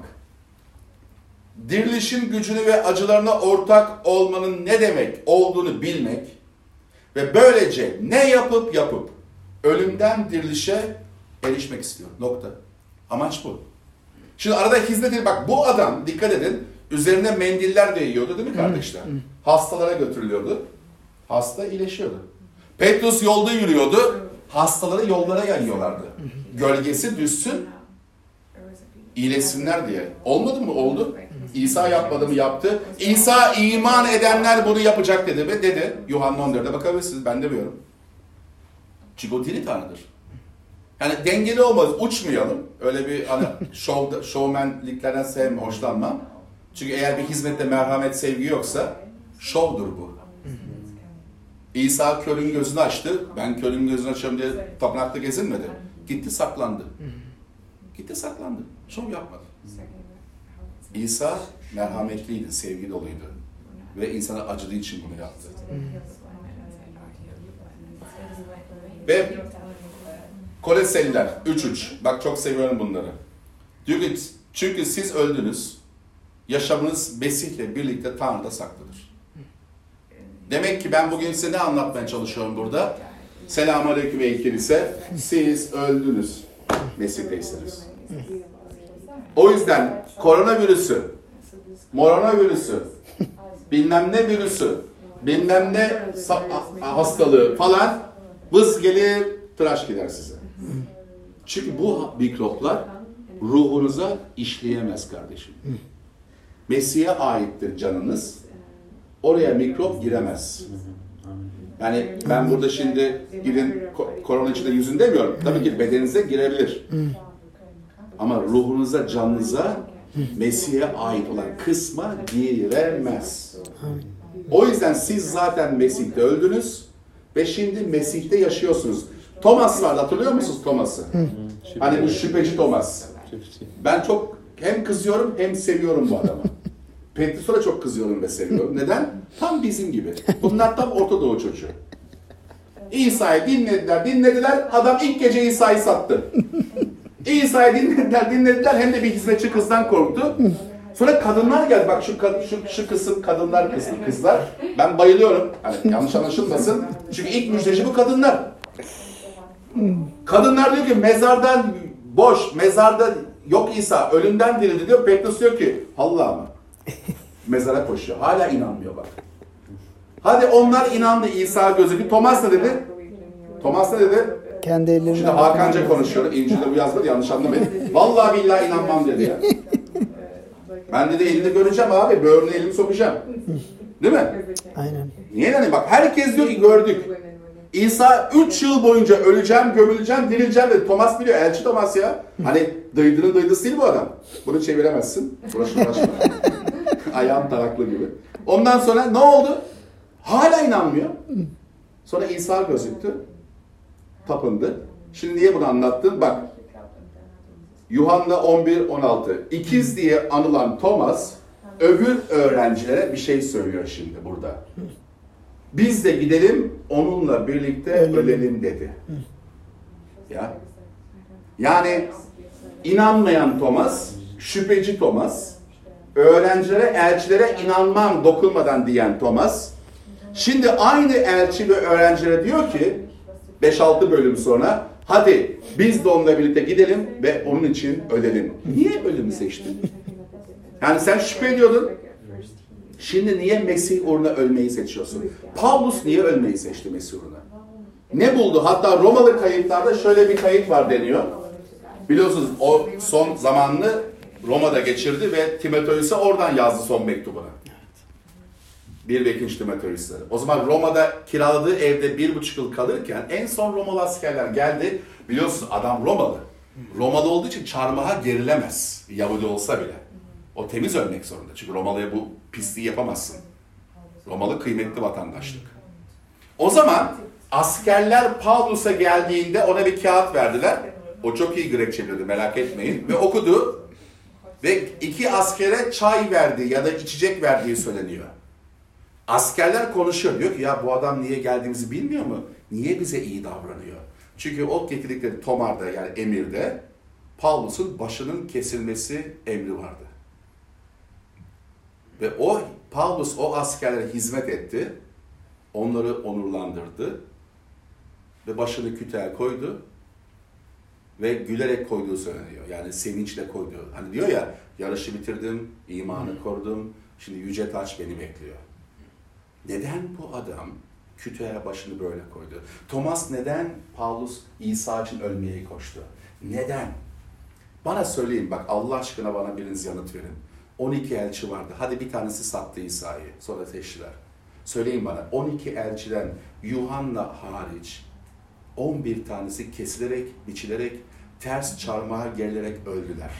Speaker 1: Dirilişin gücünü ve acılarına ortak olmanın ne demek olduğunu bilmek ve böylece ne yapıp yapıp ölümden dirilişe erişmek istiyor. Nokta. Amaç bu. Şimdi arada hizmet edin. Bak bu adam dikkat edin. Üzerine mendiller değiyordu değil mi kardeşler? Hastalara götürülüyordu. Hasta iyileşiyordu. Petrus yolda yürüyordu. Hastaları yollara yayıyorlardı. Gölgesi düşsün, iyileşsinler diye. Olmadı mı? Oldu. İsa yapmadı mı? Yaptı. İsa iman edenler bunu yapacak dedi ve dedi. Yuhanna 14'de bakabilirsiniz. Ben demiyorum. Çünkü o diri tanrıdır. Yani dengeli olmaz. Uçmayalım. Öyle bir hani [laughs] şov, şovmenliklerden sevme, hoşlanmam. Çünkü eğer bir hizmette merhamet, sevgi yoksa şovdur bu. İsa körün gözünü açtı. Ben körün gözünü açıyorum diye tapınakta gezinmedi. Gitti saklandı. Gitti saklandı. Şov yapmadı. İsa merhametliydi, sevgi doluydu. Ve insana acıdığı için bunu yaptı. Ve Koleseliler 3-3. Bak çok seviyorum bunları. Diyor ki çünkü siz öldünüz. Yaşamınız Mesih'le birlikte Tanrı'da saklıdır. Demek ki ben bugün size ne anlatmaya çalışıyorum burada? Selamünaleyküm ey kilise. Siz öldünüz. Mesih'teysiniz. O yüzden koronavirüsü, moronavirüsü, bilmem ne virüsü, bilmem ne hastalığı falan vız gelir, tıraş gider size. Çünkü bu mikroplar ruhunuza işleyemez kardeşim. Mesih'e aittir canınız. Oraya mikrop giremez. Yani ben burada şimdi gidin ko- korona içinde yüzün demiyorum. Tabii ki bedeninize girebilir. Ama ruhunuza, canınıza Mesih'e ait olan kısma giremez. O yüzden siz zaten Mesih'te öldünüz ve şimdi Mesih'te yaşıyorsunuz. Thomas vardı hatırlıyor musunuz Thomas'ı? Hani bu şüpheci Thomas. Ben çok hem kızıyorum hem seviyorum bu adamı. Petrus'a da çok kızıyorum ve seviyorum. [laughs] Neden? Tam bizim gibi. Bunlar tam Orta Doğu çocuğu. İsa'yı dinlediler, dinlediler. Adam ilk gece İsa'yı sattı. İsa'yı dinlediler, dinlediler. Hem de bir hizmetçi kızdan korktu. Sonra kadınlar geldi. Bak şu, şu, şu kısım kadınlar kısmı kızlar. Ben bayılıyorum. Hani yanlış anlaşılmasın. Çünkü ilk müjdeci bu kadınlar. Kadınlar diyor ki mezardan boş, mezarda yok İsa, ölümden dirildi diyor. Petrus diyor ki Allah mı? [laughs] Mezara koşuyor. Hala inanmıyor bak. Hadi onlar inandı İsa gözükü. Thomas ne dedi? Thomas ne dedi?
Speaker 2: Kendi ellerimle.
Speaker 1: Şimdi Hakanca konuşuyorum. İncil'de bu yazmadı yanlış anlamayın. Vallahi billahi inanmam dedi ya. Ben dedi elini göreceğim abi. Böğrüne elimi sokacağım. Değil mi?
Speaker 2: Aynen.
Speaker 1: Niye yani bak herkes diyor ki gördük. İsa 3 yıl boyunca öleceğim, gömüleceğim, dirileceğim dedi. Thomas biliyor, elçi Thomas ya. Hani dıydının dıydısı değil bu adam. Bunu çeviremezsin. Uğraşma uğraşma. [laughs] Ayağım taraklı gibi. Ondan sonra ne oldu? Hala inanmıyor. Sonra İsa gözüktü. Tapındı. Şimdi niye bunu anlattım? Bak Yuhanna 11-16. İkiz diye anılan Thomas öbür öğrencilere bir şey söylüyor şimdi burada. Biz de gidelim onunla birlikte
Speaker 2: Ölelim.
Speaker 1: ölelim dedi. Ya. Yani inanmayan Thomas, şüpheci Thomas, öğrencilere, elçilere inanmam dokunmadan diyen Thomas, şimdi aynı elçi ve öğrencilere diyor ki, 5-6 bölüm sonra, hadi biz de onunla birlikte gidelim ve onun için ölelim. Niye ölümü seçtin? Yani sen şüphe ediyordun, Şimdi niye Mesih uğruna ölmeyi seçiyorsun? Paulus niye ölmeyi seçti Mesih uğruna? Ne buldu? Hatta Romalı kayıtlarda şöyle bir kayıt var deniyor. Biliyorsunuz o son zamanını Roma'da geçirdi ve Timoteus'a oradan yazdı son mektubunu. Bir ve ikinci Timoteus'ları. O zaman Roma'da kiraladığı evde bir buçuk yıl kalırken en son Romalı askerler geldi. Biliyorsunuz adam Romalı. Romalı olduğu için çarmıha gerilemez. Yahudi olsa bile. O temiz ölmek zorunda. Çünkü Romalı'ya bu pisliği yapamazsın. Romalı kıymetli vatandaşlık. O zaman askerler Paulus'a geldiğinde ona bir kağıt verdiler. O çok iyi Grek çeviriyordu merak etmeyin. Ve okudu. Ve iki askere çay verdiği ya da içecek verdiği söyleniyor. Askerler konuşuyor. Diyor ki ya bu adam niye geldiğimizi bilmiyor mu? Niye bize iyi davranıyor? Çünkü o getirdikleri Tomar'da yani emirde Paulus'un başının kesilmesi emri vardı. Ve o Paulus o askerlere hizmet etti. Onları onurlandırdı. Ve başını kütüğe koydu. Ve gülerek koyduğu söyleniyor. Yani sevinçle koyduğu. Hani diyor ya yarışı bitirdim, imanı korudum. Şimdi yüce taç beni bekliyor. Neden bu adam kütüğe başını böyle koydu? Thomas neden Paulus İsa için ölmeye koştu? Neden? Bana söyleyin bak Allah aşkına bana biriniz yanıt verin. 12 elçi vardı. Hadi bir tanesi sattı İsa'yı. Sonra seçtiler. Söyleyin bana 12 elçiden Yuhanna hariç 11 tanesi kesilerek, biçilerek, ters çarmıha gerilerek öldüler.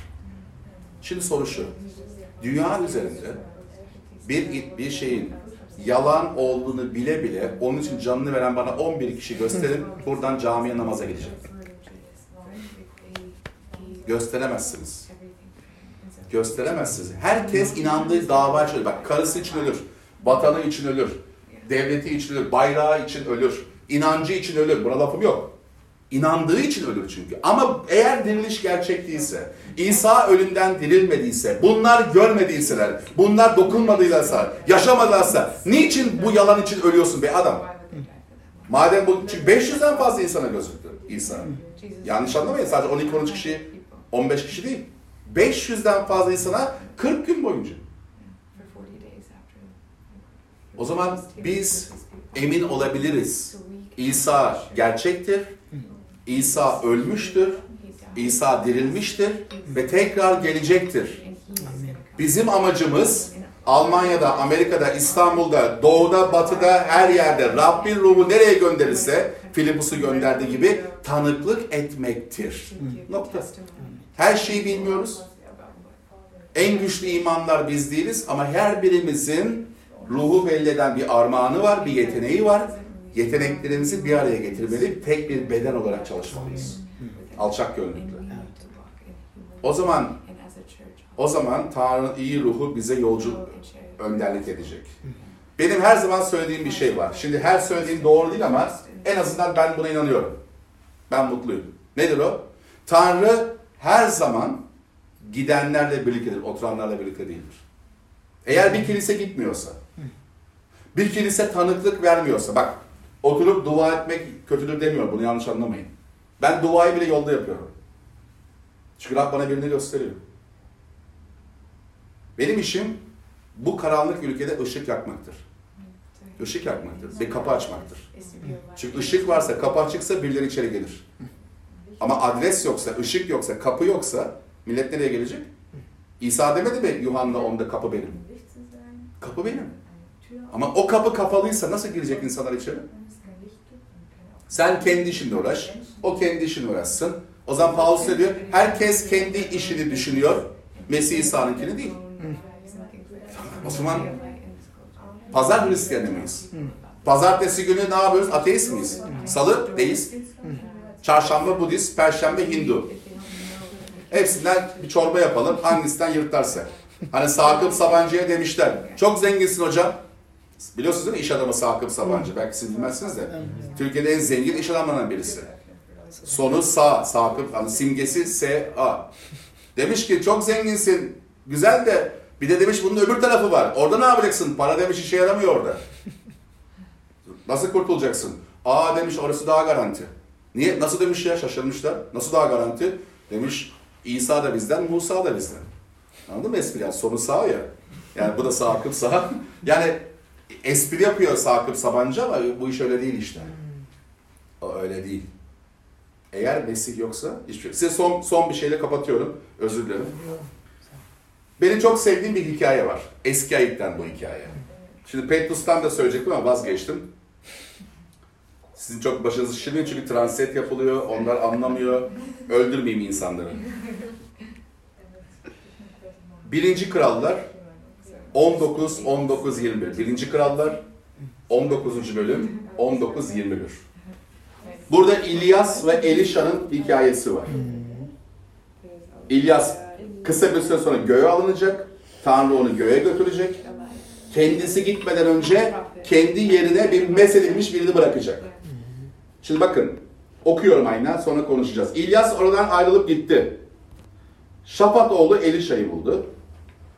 Speaker 1: Şimdi soru şu. Dünya üzerinde bir, bir şeyin yalan olduğunu bile bile onun için canını veren bana 11 kişi gösterin. Buradan camiye namaza gideceğim. Gösteremezsiniz. Gösteremezsiniz. Herkes inandığı dava için ölür. Bak karısı için ölür. Vatanı için ölür. Devleti için ölür. Bayrağı için ölür. inancı için ölür. Buna lafım yok. İnandığı için ölür çünkü. Ama eğer diriliş gerçek değilse, İsa ölümden dirilmediyse, bunlar görmediyseler, bunlar dokunmadıylarsa, yaşamadılarsa, niçin bu yalan için ölüyorsun be adam? Madem bu, çünkü 500'den fazla insana gözüktü İsa. Yanlış anlamayın sadece 12-13 kişi, 15 kişi değil. 500'den fazla insana 40 gün boyunca. O zaman biz emin olabiliriz. İsa gerçektir. İsa ölmüştür. İsa dirilmiştir ve tekrar gelecektir. Bizim amacımız Almanya'da, Amerika'da, İstanbul'da, doğuda, batıda, her yerde Rabbin ruhu nereye gönderirse Filipus'u gönderdiği gibi tanıklık etmektir. Nokta. Her şeyi bilmiyoruz. En güçlü imanlar biz değiliz ama her birimizin ruhu belli eden bir armağanı var, bir yeteneği var. yeteneklerimizi bir araya getirmeli, tek bir beden olarak çalışmalıyız. Alçak gönüllükle. O zaman o zaman Tanrı'nın iyi ruhu bize yolcu önderlik edecek. Benim her zaman söylediğim bir şey var. Şimdi her söylediğim doğru değil ama en azından ben buna inanıyorum. Ben mutluyum. Nedir o? Tanrı her zaman gidenlerle birliktedir, oturanlarla birlikte değildir. Eğer bir kilise gitmiyorsa, bir kilise tanıklık vermiyorsa, bak oturup dua etmek kötüdür demiyorum, bunu yanlış anlamayın. Ben duayı bile yolda yapıyorum. Çünkü Rab bana birini gösteriyor. Benim işim bu karanlık ülkede ışık yakmaktır. Işık yakmaktır ve kapı açmaktır. Çünkü ışık varsa, kapı açıksa birileri içeri gelir. Ama adres yoksa, ışık yoksa, kapı yoksa millet nereye gelecek? İsa demedi mi Yuhanna 10'da kapı benim? Kapı benim. Ama o kapı kapalıysa nasıl girecek insanlar içeri? Sen kendi işinle uğraş, o kendi işinle uğraşsın. O zaman Paulus ne diyor? Herkes kendi işini düşünüyor, Mesih İsa'nınkini değil. O zaman pazar Hristiyanı mıyız? Pazartesi günü ne yapıyoruz? Ateist miyiz? Salı deist. Çarşamba Budist, Perşembe Hindu. Hepsinden bir çorba yapalım. Hangisinden yırtarsa. Hani Sakıp Sabancı'ya demişler. Çok zenginsin hocam. Biliyorsunuz değil mi iş adamı Sakıp Sabancı? Belki siz bilmezsiniz de. Türkiye'de en zengin iş adamlarından birisi. Sonu Sa, Sakıp, hani simgesi S-A. Demiş ki çok zenginsin. Güzel de bir de demiş bunun öbür tarafı var. Orada ne yapacaksın? Para demiş işe yaramıyor orada. Nasıl kurtulacaksın? Aa demiş orası daha garanti. Niye? Nasıl demiş ya şaşırmışlar. Nasıl daha garanti? Demiş İsa da bizden, Musa da bizden. Anladın mı espri? Yani sonu sağ ya. Yani bu da Sakıp sağ. [laughs] Yani espri yapıyor Sakıp Sabancı ama bu iş öyle değil işte. O öyle değil. Eğer Mesih yoksa hiçbir şey. Size son, son bir şeyle kapatıyorum. Özür dilerim. Benim çok sevdiğim bir hikaye var. Eski ayıptan bu hikaye. Şimdi Petrus'tan da söyleyecektim ama vazgeçtim. Sizin çok başınızı şişirmeyin çünkü translate yapılıyor, onlar anlamıyor. Öldürmeyeyim insanları. Birinci Krallar 19, 19, 21. Birinci Krallar 19. bölüm 19, 21. Burada İlyas ve Elişa'nın hikayesi var. İlyas kısa bir süre sonra göğe alınacak. Tanrı onu göğe götürecek. Kendisi gitmeden önce kendi yerine bir mesedilmiş birini bırakacak. Şimdi bakın okuyorum aynen sonra konuşacağız. İlyas oradan ayrılıp gitti. Şafat oğlu Elişa'yı buldu.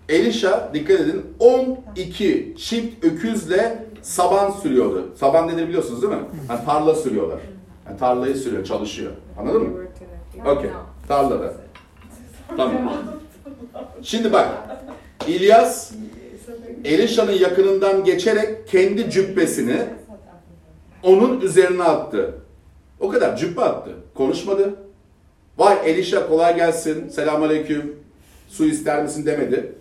Speaker 1: Elişa dikkat edin 12 çift öküzle saban sürüyordu. Saban nedir biliyorsunuz değil mi? Yani tarla sürüyorlar. Yani tarlayı sürüyor, çalışıyor. Anladın mı? Okey. Tarlada. [laughs] Tamam. Şimdi bak. İlyas Elişa'nın yakınından geçerek kendi cübbesini onun üzerine attı. O kadar cübbe attı. Konuşmadı. Vay Elişa kolay gelsin, selamünaleyküm, su ister misin demedi.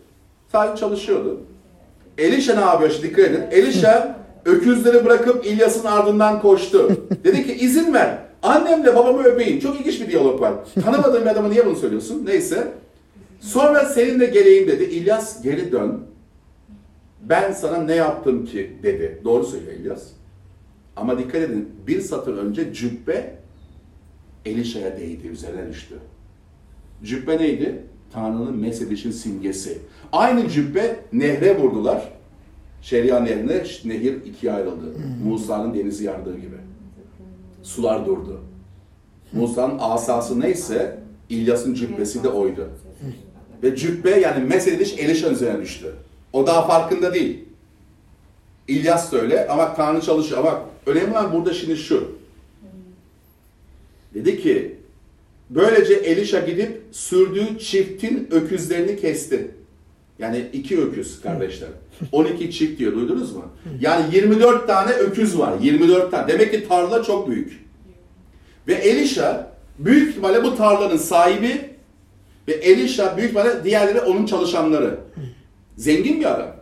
Speaker 1: Sadece çalışıyordu. Elişa ne yapıyor şimdi dikkat edin. Elişa öküzleri bırakıp İlyas'ın ardından koştu. Dedi ki izin ver. Annemle babamı öpeyim. Çok ilginç bir diyalog var. Tanımadığın bir adama niye bunu söylüyorsun? Neyse. Sonra seninle geleyim dedi. İlyas geri dön. Ben sana ne yaptım ki dedi. Doğru söylüyor İlyas. Ama dikkat edin bir satır önce cübbe Elişa'ya değdi, üzerine düştü. Cübbe neydi? Tanrı'nın mesedişin simgesi. Aynı cübbe nehre vurdular. Şeria nehrine nehir ikiye ayrıldı. Musa'nın denizi yardığı gibi. Sular durdu. Musa'nın asası neyse İlyas'ın cübbesi de oydu. Ve cübbe yani mesediş Elişa üzerine düştü. O daha farkında değil. İlyas da öyle ama Tanrı çalışıyor. Ama önemli olan burada şimdi şu. Dedi ki böylece Elişa gidip sürdüğü çiftin öküzlerini kesti. Yani iki öküz kardeşler. 12 çift diyor duydunuz mu? Yani 24 tane öküz var. 24 tane. Demek ki tarla çok büyük. Ve Elişa büyük ihtimalle bu tarlanın sahibi ve Elişa büyük ihtimalle diğerleri onun çalışanları. Zengin bir adam.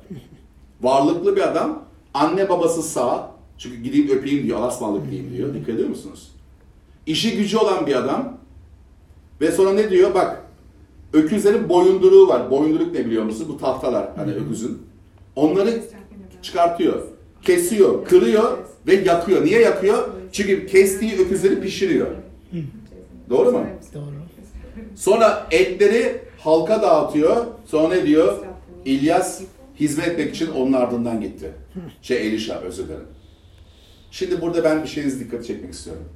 Speaker 1: Varlıklı bir adam. Anne babası sağ. Çünkü gideyim öpeyim diyor. Alasmalık diyeyim diyor. Dikkat ediyor musunuz? İşi gücü olan bir adam. Ve sonra ne diyor? Bak öküzlerin boyunduruğu var. Boyunduruk ne biliyor musun? Bu tahtalar hani öküzün. Onları çıkartıyor. kesiyor, kırıyor ve yakıyor. Niye yakıyor? Çünkü kestiği öküzleri pişiriyor. Doğru mu?
Speaker 2: Doğru.
Speaker 1: Sonra etleri halka dağıtıyor. Sonra ne diyor? İlyas hizmet etmek için onun ardından gitti. Şey Elişa özür dilerim. Şimdi burada ben bir şeyiniz dikkat çekmek istiyorum.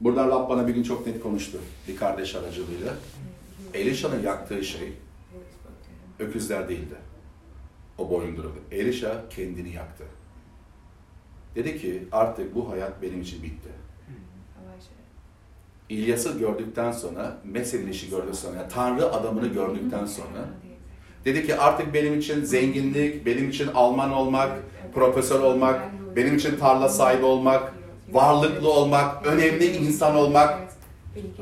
Speaker 1: Burada Rab bana bir gün çok net konuştu. Bir kardeş aracılığıyla. Elişa'nın yaktığı şey öküzler değildi. O boyunduruldu. Elişa kendini yaktı. Dedi ki artık bu hayat benim için bitti. İlyas'ı gördükten sonra, Mesih'in işi gördükten sonra, yani Tanrı adamını gördükten sonra dedi ki artık benim için zenginlik, benim için Alman olmak, profesör olmak, benim için tarla sahibi olmak, varlıklı olmak, önemli insan olmak,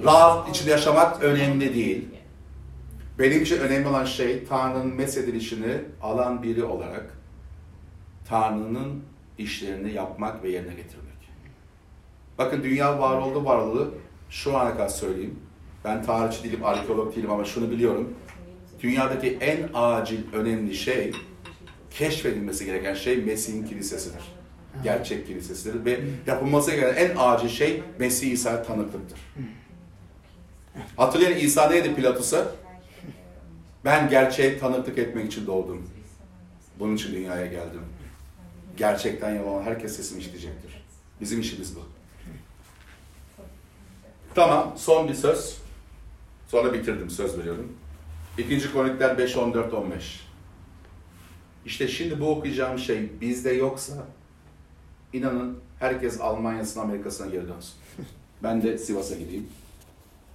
Speaker 1: rahat içinde yaşamak önemli değil. Benim için önemli olan şey Tanrı'nın mesedilişini alan biri olarak Tanrı'nın işlerini yapmak ve yerine getirmek. Bakın dünya var oldu varlığı şu ana kadar söyleyeyim. Ben tarihçi değilim, arkeolog değilim ama şunu biliyorum. Dünyadaki en acil, önemli şey, keşfedilmesi gereken şey Mesih'in kilisesidir. Gerçek kilisesidir ve yapılması gereken en acil şey Mesih İsa'ya tanıklıktır. Hatırlayın İsa neydi Pilatus'a? Ben gerçeğe tanıklık etmek için doğdum. Bunun için dünyaya geldim. Gerçekten yalan herkes sesimi işleyecektir. Bizim işimiz bu. Tamam, son bir söz. Sonra bitirdim, söz veriyorum. İkinci Kronikler 5, 14, 15. İşte şimdi bu okuyacağım şey bizde yoksa, inanın herkes Almanya'sına, Amerika'sına geri dönsün. [laughs] Ben de Sivas'a gideyim.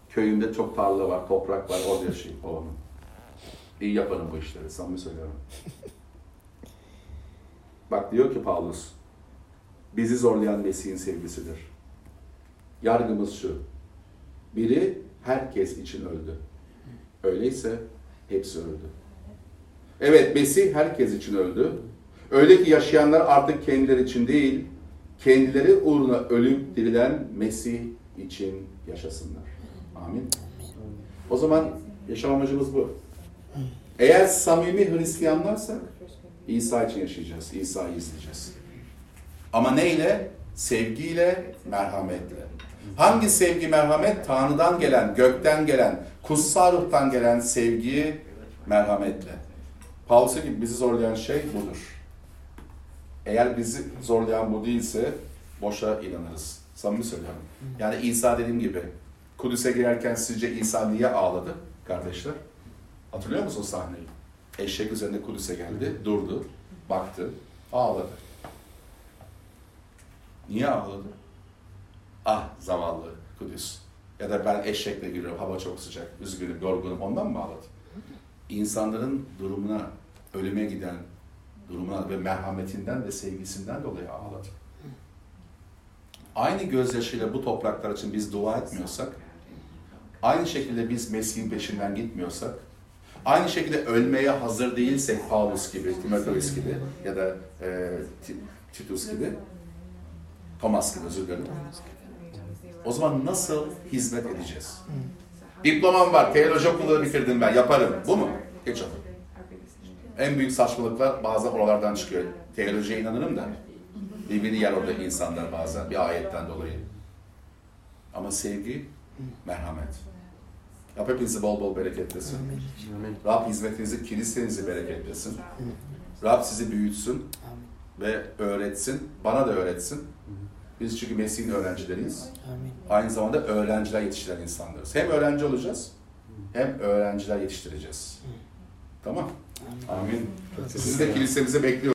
Speaker 1: Köyümde çok tarla var, toprak var, orada yaşayayım babamın. İyi yaparım bu işleri, samimi söylüyorum. [laughs] Bak diyor ki Paulus, bizi zorlayan Mesih'in sevgisidir. Yargımız şu, biri herkes için öldü. Öyleyse hepsi öldü. Evet Mesih herkes için öldü. Öyle ki yaşayanlar artık kendileri için değil, kendileri uğruna ölüp dirilen Mesih için yaşasınlar. Amin. O zaman yaşam amacımız bu. Eğer samimi Hristiyanlarsak İsa için yaşayacağız, İsa'yı izleyeceğiz. Ama neyle? Sevgiyle, merhametle. Hangi sevgi, merhamet? Tanrı'dan gelen, gökten gelen, kutsal ruhtan gelen sevgi, merhametle. Paulus'a gibi bizi zorlayan şey budur. Eğer bizi zorlayan bu değilse boşa inanırız. Samimi söylüyorum. Yani İsa dediğim gibi Kudüs'e girerken sizce İsa niye ağladı kardeşler? Hatırlıyor musun sahneyi? Eşek üzerinde Kudüs'e geldi, durdu, baktı, ağladı. Niye ağladı? Ah zavallı Kudüs. Ya da ben eşekle giriyorum, hava çok sıcak, üzgünüm, yorgunum, ondan mı ağladı? İnsanların durumuna, ölüme giden durumuna ve merhametinden ve sevgisinden dolayı ağladı. Aynı gözyaşıyla bu topraklar için biz dua etmiyorsak, aynı şekilde biz Mesih'in peşinden gitmiyorsak, aynı şekilde ölmeye hazır değilsek Paulus gibi, Timoteus gibi ya da e, Titus gibi, Thomas gibi özür dilerim. O zaman nasıl hizmet edeceğiz? Diplomam var, teoloji okulları bitirdim ben, yaparım. Bu mu? Geç otur. En büyük saçmalıklar bazen oralardan çıkıyor. Teolojiye inanırım da birbirini yer orada insanlar bazen bir ayetten dolayı. Ama sevgi, merhamet. Rab hepinizi bol bol bereketlesin.
Speaker 3: Amen.
Speaker 1: Rab hizmetinizi, kilisenizi bereketlesin. Rab sizi büyütsün ve öğretsin. Bana da öğretsin. Biz çünkü Mesih'in öğrencileriyiz.
Speaker 2: Amin.
Speaker 1: Aynı zamanda öğrenciler yetiştiren insanlarız. Hem öğrenci olacağız, hem öğrenciler yetiştireceğiz. Tamam? Amin. Sizi de kilisemize bekliyoruz.